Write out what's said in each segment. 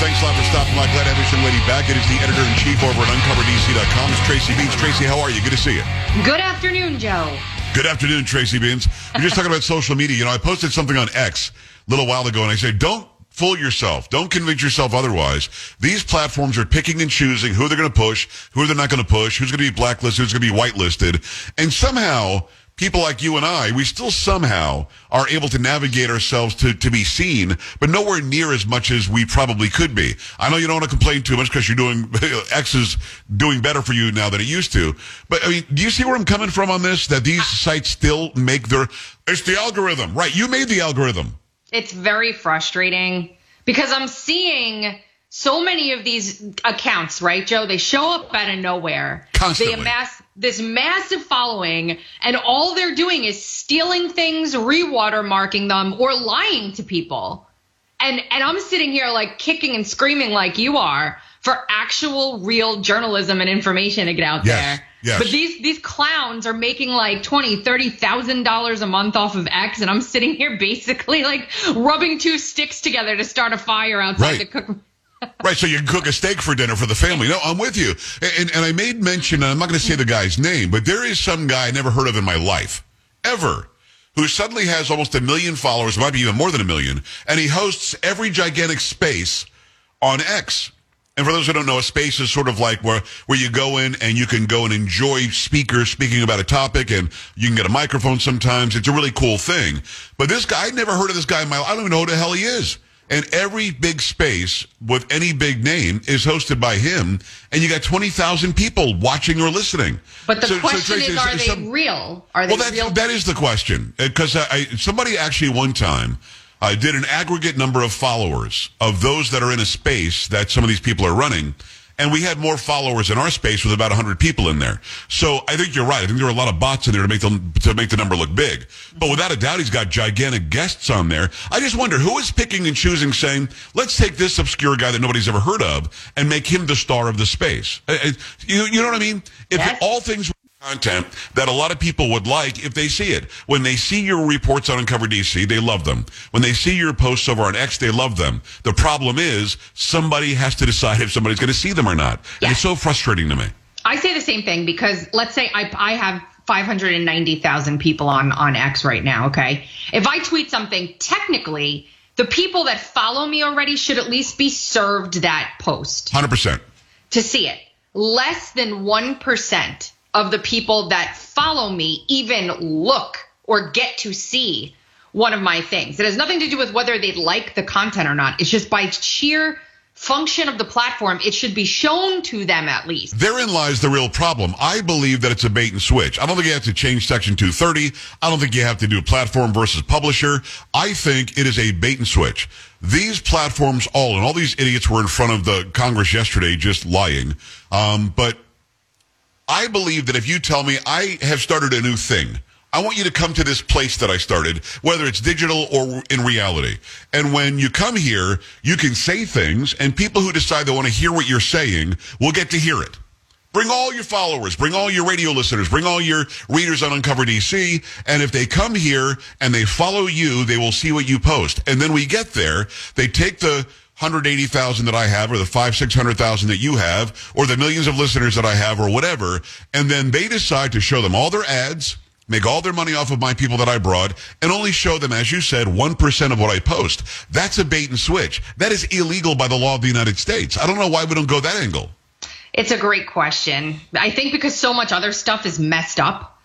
Thanks a lot for stopping by. Glad to have you young lady back. It is the editor in chief over at UncoverDC.com. It's Tracy Beanz. Tracy, how are you? Good to see you. Good afternoon, Joe. Good afternoon, Tracy Beanz. We're just talking about social media. You know, I posted something on X a little while ago, and I said, don't fool yourself. Don't convince yourself otherwise. These platforms are picking and choosing who they're going to push, who they're not going to push, who's going to be blacklisted, who's going to be whitelisted. And somehow, people like you and I, we still somehow are able to navigate ourselves to, to be seen, but nowhere near as much as we probably could be. I know you don't want to complain too much because you're doing, X is doing better for you now than it used to. But I mean, do you see where I'm coming from on this? That these sites still make their, it's the algorithm, right? You made the algorithm. It's very frustrating because I'm seeing so many of these accounts, right, Joe? They show up out of nowhere. Constantly. They amass this massive following, and all they're doing is stealing things, re-watermarking them, or lying to people. And and I'm sitting here like kicking and screaming like you are for actual real journalism and information to get out Yes, there. yes. But these these clowns are making like twenty, thirty thousand dollars a month off of X, and I'm sitting here basically like rubbing two sticks together to start a fire outside Right. the cook. Right, so you can cook a steak for dinner for the family. No, I'm with you. And, and I made mention, and I'm not going to say the guy's name, but there is some guy I never heard of in my life, ever, who suddenly has almost a million followers, might be even more than a million, and he hosts every gigantic space on X. And for those who don't know, a space is sort of like where, where you go in and you can go and enjoy speakers speaking about a topic and you can get a microphone sometimes. It's a really cool thing. But this guy, I never heard of this guy in my life. I don't even know who the hell he is. And every big space with any big name is hosted by him, and you got 20,000 people watching or listening. But the So- so question Tracy, is, are they some- real? Are they real? well, that's, real? that is the question. Because I, I, somebody actually one time uh, did an aggregate number of followers of those that are in a space that some of these people are running. And we had more followers in our space with about 100 people in there. So I think you're right. I think there were a lot of bots in there to make the, to make the number look big. But without a doubt, he's got gigantic guests on there. I just wonder who is picking and choosing saying, let's take this obscure guy that nobody's ever heard of and make him the star of the space. You, you know what I mean? If Yes. all things content that a lot of people would like if they see it. When they see your reports on Uncover DC, they love them. When they see your posts over on X, they love them. The problem is somebody has to decide if somebody's going to see them or not. And it's so frustrating to me. I say the same thing because let's say I, I have 590,000 people on, on X right now, okay? If I tweet something, technically, the people that follow me already should at least be served that post 100%. to see it. Less than 1% of the people that follow me even look or get to see one of my things. It has nothing to do with whether they like the content or not. It's just by sheer function of the platform, it should be shown to them at least. Therein lies the real problem. I believe that it's a bait and switch. I don't think you have to change Section 230. I don't think you have to do platform versus publisher. I think it is a bait and switch. These platforms all, and all these idiots were in front of the Congress yesterday just lying. Um, but I believe that if you tell me I have started a new thing, I want you to come to this place that I started, whether it's digital or in reality. And when you come here, you can say things, and people who decide they want to hear what you're saying will get to hear it. Bring all your followers, bring all your radio listeners, bring all your readers on Uncover DC, and if they come here and they follow you, they will see what you post. And then we get there, they take the 180,000 that I have, or the five, 600,000 that you have, or the millions of listeners that I have, or whatever, and then they decide to show them all their ads, make all their money off of my people that I brought, and only show them, as you said, 1% of what I post. That's a bait and switch. That is illegal by the law of the United States. I don't know why we don't go that angle. It's a great question. I think because so much other stuff is messed up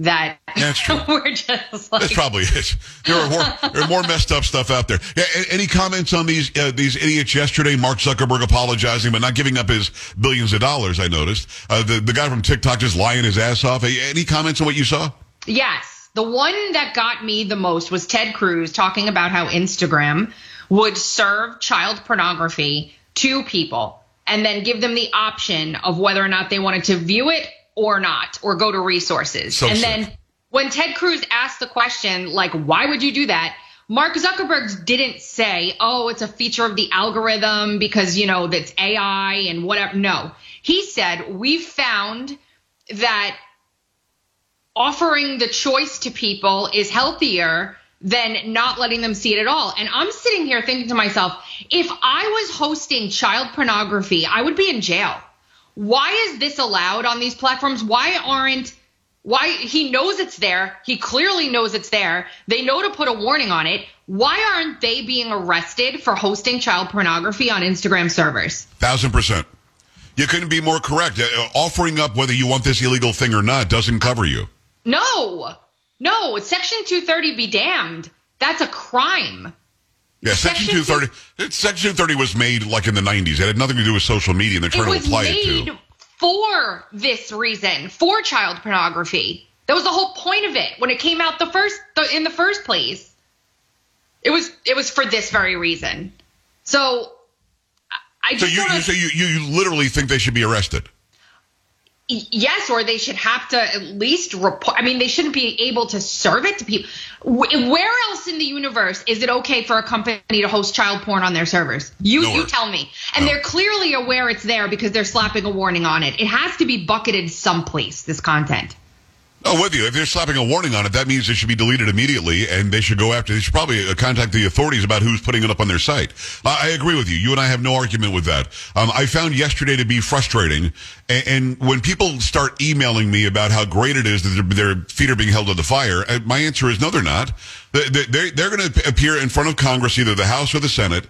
that That's true. we're just like That's probably it. There are more, there are more messed up stuff out there. Yeah. Any comments on these uh, these idiots yesterday? Mark Zuckerberg apologizing but not giving up his billions of dollars. I noticed uh, the the guy from TikTok just lying his ass off. Any comments on what you saw? Yes. The one that got me the most was Ted Cruz talking about how Instagram would serve child pornography to people and then give them the option of whether or not they wanted to view it or not or go to resources. So and sick. then when Ted Cruz asked the question, like, why would you do that? Mark Zuckerberg didn't say, oh, it's a feature of the algorithm because, you know, that's AI and whatever. No. He said, we found that offering the choice to people is healthier than not letting them see it at all. And I'm sitting here thinking to myself, if I was hosting child pornography, I would be in jail. Why is this allowed on these platforms? Why aren't why he knows it's there. He clearly knows it's there. They know to put a warning on it. Why aren't they being arrested for hosting child pornography on Instagram servers? Thousand percent. You couldn't be more correct. Uh, offering up whether you want this illegal thing or not doesn't cover you. No. No, Section 230 be damned. That's a crime. Yeah, Section Section 230. Section 230 was made like in the 90s. It had nothing to do with social media, and they're trying it to was apply made it to. for this reason, for child pornography. That was the whole point of it when it came out the first the, in the first place. It was it was for this very reason. So I- So just you, you so you, you you literally think they should be arrested? Yes, or they should have to at least report. I mean, they shouldn't be able to serve it to people. Where else in the universe is it okay for a company to host child porn on their servers? You Nowhere. you tell me. And No. they're clearly aware it's there because they're slapping a warning on it. It has to be bucketed someplace. This content. Oh, with you. If they're slapping a warning on it, that means it should be deleted immediately, and they should go after. They should probably uh, contact the authorities about who's putting it up on their site. I agree with you. You and I have no argument with that. Um, I found yesterday to be frustrating, and, and when people start emailing me about how great it is that their, their feet are being held to the fire, uh, my answer is no, they're not. They- they- they're going to appear in front of Congress, either the House or the Senate,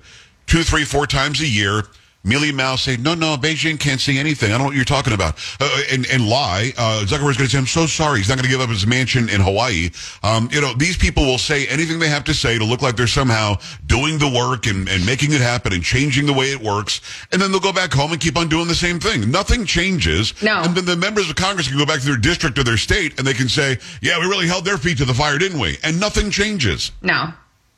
two, three, four times a year. Mealy Mao say, no, no, Beijing can't see anything. I don't know what you're talking about. Uh, and, and lie. Uh, Zuckerberg's going to say, I'm so sorry. He's not going to give up his mansion in Hawaii. Um, you know, these people will say anything they have to say to look like they're somehow doing the work and, and making it happen and changing the way it works. And then they'll go back home and keep on doing the same thing. Nothing changes. No. And then the members of Congress can go back to their district or their state and they can say, yeah, we really held their feet to the fire, didn't we? And nothing changes. No,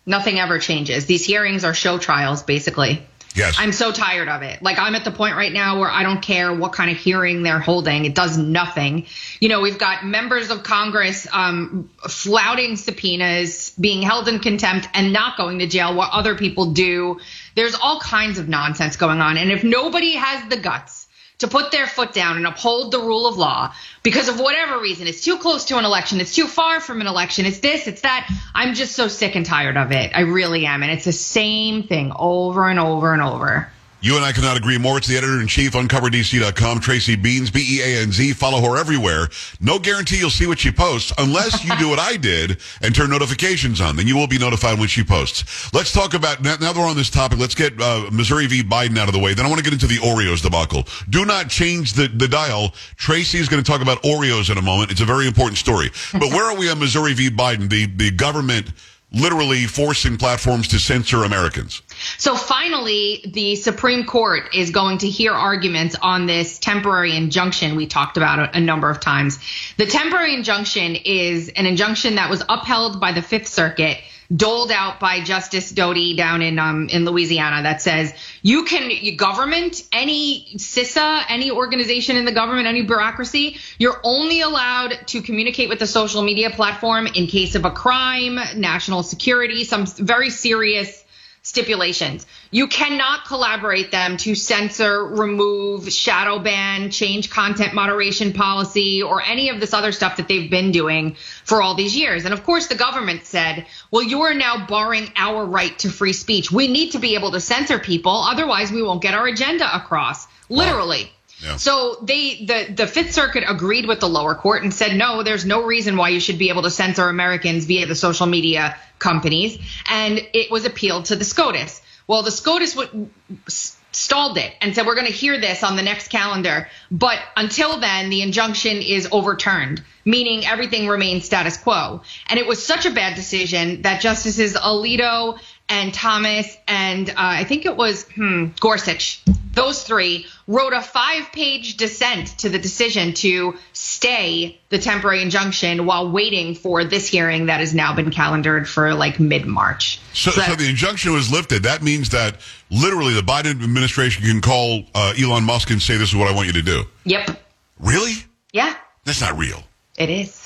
nothing ever changes. These hearings are show trials, basically. Yes. I'm so tired of it. Like I'm at the point right now where I don't care what kind of hearing they're holding. It does nothing. You know, we've got members of Congress um, flouting subpoenas, being held in contempt, and not going to jail. What other people do. There's all kinds of nonsense going on. And if nobody has the guts to put their foot down and uphold the rule of law because of whatever reason, it's too close to an election, it's too far from an election, it's this, it's that. I'm just so sick and tired of it. I really am. And it's the same thing over and over and over. You and I cannot agree more. It's the editor in chief, uncoverdc.com, Tracy Beanz, B E A N Z. Follow her everywhere. No guarantee you'll see what she posts unless you do what I did and turn notifications on. Then you will be notified when she posts. Let's talk about now, that we're on this topic. Let's get uh, Missouri v. Biden out of the way. Then I want to get into the Oreos debacle. Do not change the, the dial. Tracy is going to talk about Oreos in a moment. It's a very important story. But where are we on Missouri v. Biden? The the government literally forcing platforms to censor Americans. So finally, the Supreme Court is going to hear arguments on this temporary injunction we talked about a, number of times. The temporary injunction is an injunction that was upheld by the Fifth Circuit doled out by Justice Doughty down in um, in Louisiana that says you can government any CISA any organization in the government any bureaucracy you're only allowed to communicate with the social media platform in case of a crime national security some very serious stipulations. You cannot collaborate them to censor, remove, shadow ban, change content moderation policy, or any of this other stuff that they've been doing for all these years. And of course, the government said, well, you are now barring our right to free speech. We need to be able to censor people, otherwise, we won't get our agenda across. Literally. Yeah. So they the the Fifth Circuit agreed with the lower court and said no, there's no reason why you should be able to censor Americans via the social media companies, and it was appealed to the SCOTUS. Well, the SCOTUS stalled it and said we're going to hear this on the next calendar but until then the injunction is overturned meaning everything remains status quo and it was such a bad decision that justices alito and thomas and uh, i think it was hmm, gorsuch those three wrote a five page dissent to the decision to stay the temporary injunction while waiting for this hearing that has now been calendared for like mid March. So, so, so, the injunction was lifted. That means that literally the Biden administration can call uh, Elon Musk and say, This is what I want you to do. Yep. Really? Yeah. That's not real. It is.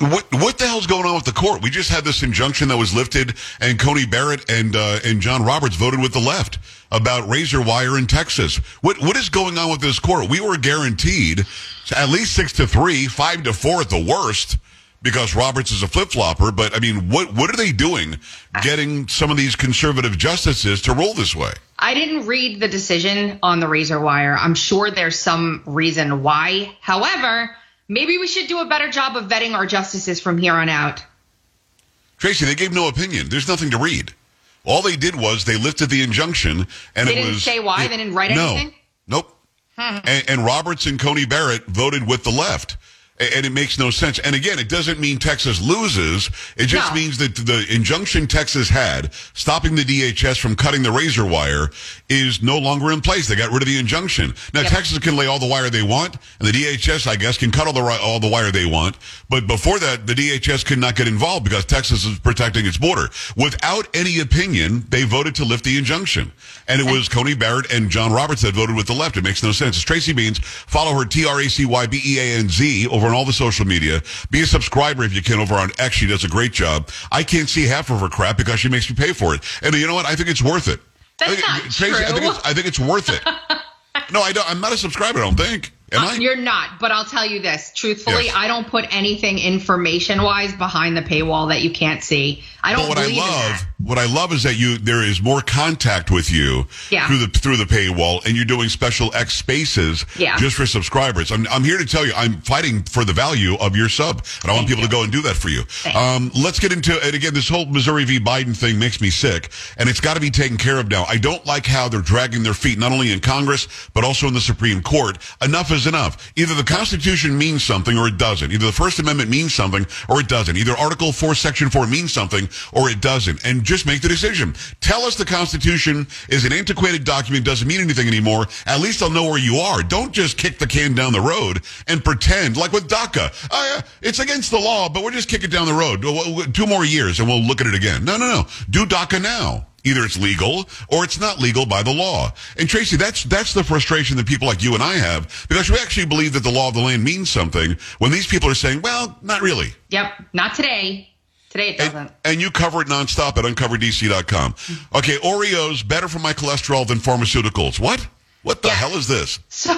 What what the hell's going on with the court? We just had this injunction that was lifted, and Coney Barrett and uh, and John Roberts voted with the left about razor wire in Texas. What what is going on with this court? We were guaranteed at least six to three, five to four at the worst, because Roberts is a flip flopper. But I mean, what what are they doing, getting some of these conservative justices to roll this way? I didn't read the decision on the razor wire. I'm sure there's some reason why. However Maybe we should do a better job of vetting our justices from here on out. Tracy, they gave no opinion. There's nothing to read. All they did was they lifted the injunction, and they it didn't was say why. It, they didn't write no, anything. Nope. Hmm. and, and Roberts and Coney Barrett voted with the left and it makes no sense. And again, it doesn't mean Texas loses. It just no. means that the injunction Texas had stopping the DHS from cutting the razor wire is no longer in place. They got rid of the injunction. Now yep. Texas can lay all the wire they want, and the DHS, I guess, can cut all the all the wire they want. But before that, the DHS could not get involved because Texas is protecting its border. Without any opinion, they voted to lift the injunction, and it was Coney Barrett and John Roberts that voted with the left. It makes no sense. It's Tracy Beanz. Follow her T R A C Y B E A N Z over on all the social media. Be a subscriber if you can over on X. She does a great job. I can't see half of her crap because she makes me pay for it. And you know what? I think it's worth it. That's I think, not Tracy, true. I think, it's, I think it's worth it. no, I don't. I'm not a subscriber. I don't think. Am uh, I? You're not, but I'll tell you this. Truthfully, yes. I don't put anything information wise behind the paywall that you can't see. I don't. But what I love, what I love is that you there is more contact with you yeah. through the through the paywall, and you're doing special X spaces yeah. just for subscribers. I'm I'm here to tell you, I'm fighting for the value of your sub, and I want people you. to go and do that for you. Um, let's get into and again, this whole Missouri v. Biden thing makes me sick, and it's got to be taken care of now. I don't like how they're dragging their feet not only in Congress but also in the Supreme Court. Enough is enough. Either the Constitution means something or it doesn't. Either the First Amendment means something or it doesn't. Either Article 4, Section 4 means something or it doesn't. And just make the decision. Tell us the Constitution is an antiquated document, doesn't mean anything anymore. At least I'll know where you are. Don't just kick the can down the road and pretend, like with DACA. Uh, it's against the law, but we'll just kick it down the road. Two more years and we'll look at it again. No, no, no. Do DACA now. Either it's legal or it's not legal by the law. And Tracy, that's that's the frustration that people like you and I have because we actually believe that the law of the land means something when these people are saying, well, not really. Yep, not today. Today it doesn't. And, and, you cover it nonstop at uncoverdc.com. Mm-hmm. Okay, Oreos better for my cholesterol than pharmaceuticals. What? What the yes. hell is this? So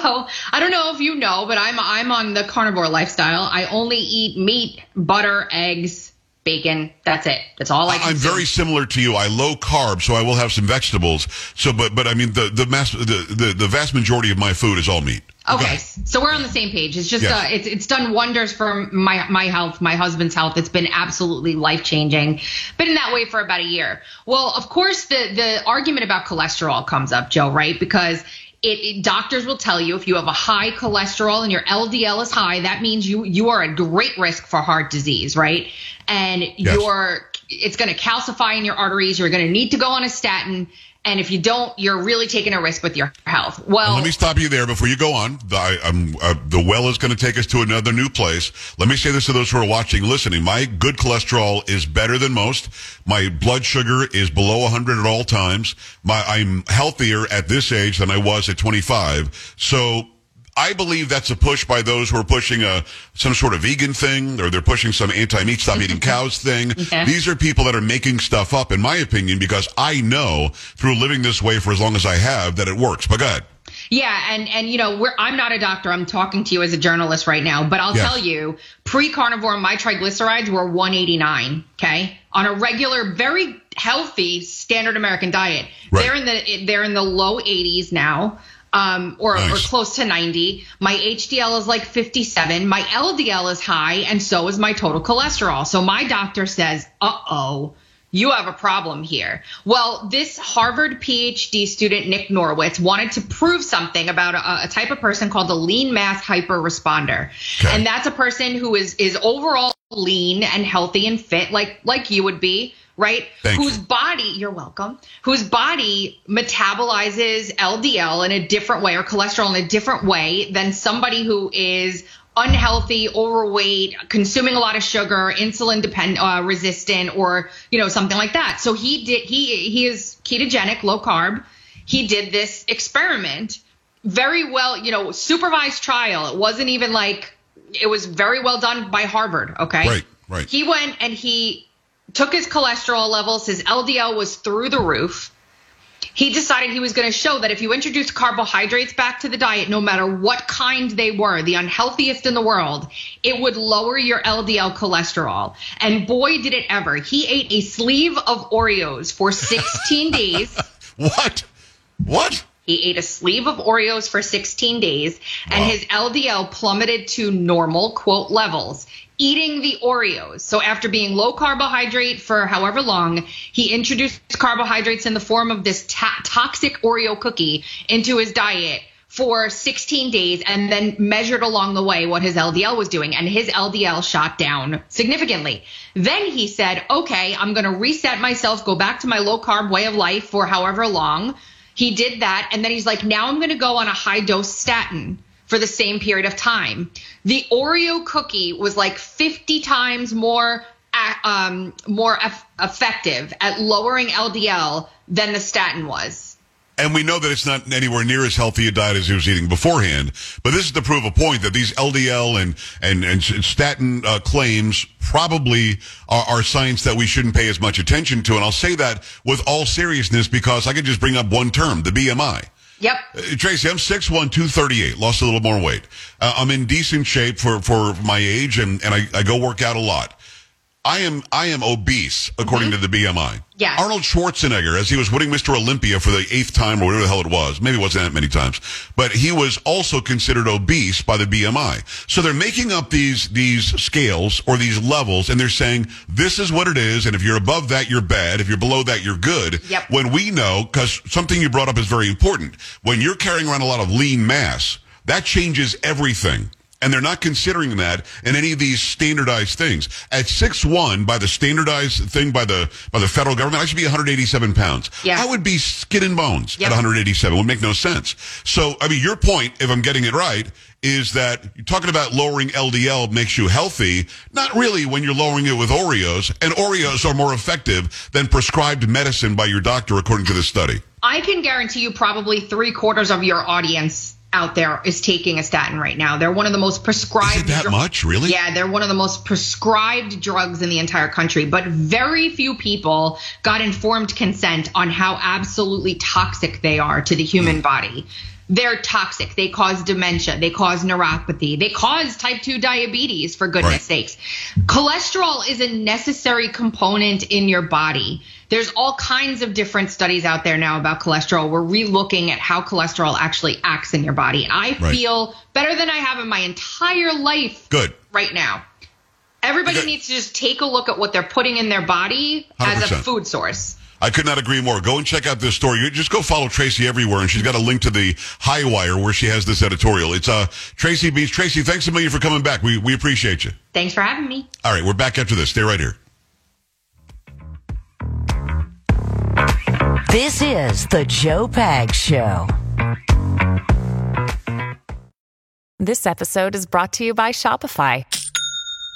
I don't know if you know, but I'm I'm on the carnivore lifestyle. I only eat meat, butter, eggs, bacon. That's it. That's all I. I'm very similar to you. I low carb, so I will have some vegetables. So, but but I mean the the mass the the, the vast majority of my food is all meat. Okay, so we're on the same page. It's just yes. uh, it's it's done wonders for my my health, my husband's health. It's been absolutely life changing. Been in that way for about a year. Well, of course, the the argument about cholesterol comes up, Joe, right? Because it, it, doctors will tell you if you have a high cholesterol and your LDL is high, that means you you are at great risk for heart disease, right? And yes. you're it's going to calcify in your arteries. You're going to need to go on a statin. And if you don't, you're really taking a risk with your health. Well, let me stop you there before you go on. The, I, uh, the well is going to take us to another new place. Let me say this to those who are watching, listening. My good cholesterol is better than most. My blood sugar is below 100 at all times. My, I'm healthier at this age than I was at 25. So I believe that's a push by those who are pushing a some sort of vegan thing, or they're pushing some anti-meat, stop eating mm-hmm. cows thing. Yeah. These are people that are making stuff up, in my opinion, because I know through living this way for as long as I have that it works. But go ahead. Yeah, and and you know, I'm not a doctor. I'm talking to you as a journalist right now, but I'll yes. tell you, pre-carnivore, my triglycerides were 189. Okay, on a regular, very healthy standard American diet. Right. They're in the they're in the low 80s now. Um, or, Nice. or close to 90. My HDL is like 57. My LDL is high, and so is my total cholesterol. So my doctor says, uh oh, you have a problem here. Well, this Harvard PhD student, Nick Norwitz, wanted to prove something about a, a type of person called a lean mass hyperresponder. Okay. And that's a person who is, is overall lean and healthy and fit, like, like you would be. Right? Thank whose you. body, you're welcome, whose body metabolizes LDL in a different way or cholesterol in a different way than somebody who is unhealthy, overweight, consuming a lot of sugar, insulin dependent, uh, resistant, or you know something like that. So he did. He he is ketogenic, low carb. He did this experiment very well. You know, supervised trial. It wasn't even like it was very well done by Harvard. Okay. Right, right. He went and he took his cholesterol levels. His LDL was through the roof. He decided he was going to show that if you introduce carbohydrates back to the diet, no matter what kind they were, the unhealthiest in the world, it would lower your LDL cholesterol. And boy, did it ever. He ate a sleeve of Oreos for 16 days. What? What? He ate a sleeve of Oreos for 16 days, and Wow. his LDL plummeted to normal quote levels. Eating the Oreos. So after being low carbohydrate for however long, he introduced carbohydrates in the form of this ta- toxic Oreo cookie into his diet for 16 days and then measured along the way what his LDL was doing and his LDL shot down significantly. Then he said, "Okay, I'm going to reset myself, go back to my low carb way of life for however long." He did that and then he's like, "Now I'm going to go on a high dose statin." For the same period of time, the Oreo cookie was like 50 times more um, more eff- effective at lowering LDL than the statin was. And we know that it's not anywhere near as healthy a diet as he was eating beforehand. But this is to prove a point that these LDL and and and statin uh, claims probably are, are science that we shouldn't pay as much attention to. And I'll say that with all seriousness because I could just bring up one term, the BMI. Yep. Uh, Tracy, I'm 6'1", 238, lost a little more weight. Uh, I'm in decent shape for, for my age and, and I, I go work out a lot. I am, I am obese according mm-hmm. to the BMI. Yeah. Arnold Schwarzenegger, as he was winning Mr. Olympia for the eighth time or whatever the hell it was, maybe it wasn't that many times, but he was also considered obese by the BMI. So they're making up these, these scales or these levels and they're saying this is what it is. And if you're above that, you're bad. If you're below that, you're good. Yep. When we know, because something you brought up is very important. When you're carrying around a lot of lean mass, that changes everything. And they're not considering that in any of these standardized things. At six one, by the standardized thing by the by the federal government, I should be 187 pounds. Yeah. I would be skin and bones Yep. at 187. It would make no sense. So, I mean, your point, if I'm getting it right, is that you're talking about lowering LDL makes you healthy. Not really when you're lowering it with Oreos, and Oreos are more effective than prescribed medicine by your doctor, according to this study. I can guarantee you probably three quarters of your audience out there is taking a statin right now. They're one of the most prescribed. Is it that much, really? Yeah, they're one of the most prescribed drugs in the entire country, but very few people got informed consent on how absolutely toxic they are to the human hmm. body. They're toxic. They cause dementia. They cause neuropathy. They cause type 2 diabetes, for goodness Right. sakes. Cholesterol is a necessary component in your body. There's all kinds of different studies out there now about cholesterol. We're relooking at how cholesterol actually acts in your body. And I Right. feel better than I have in my entire life Good. right now. Everybody Okay. needs to just take a look at what they're putting in their body as a food source. I could not agree more. Go and check out this story. You just go follow Tracy everywhere, and she's got a link to the High Wire where she has this editorial. It's uh Tracy Beanz. Tracy, thanks a million for coming back. We we appreciate you. Thanks for having me. All right, we're back after this. Stay right here. This is the Joe Pag Show. This episode is brought to you by Shopify.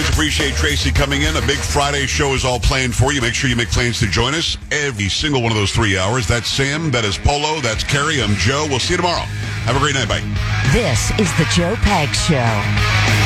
Always appreciate Tracy coming in. A big Friday show is all planned for you. Make sure you make plans to join us every single one of those three hours. That's Sam. That is Polo. That's Carrie. I'm Joe. We'll see you tomorrow. Have a great night. Bye. This is the Joe Pag Show.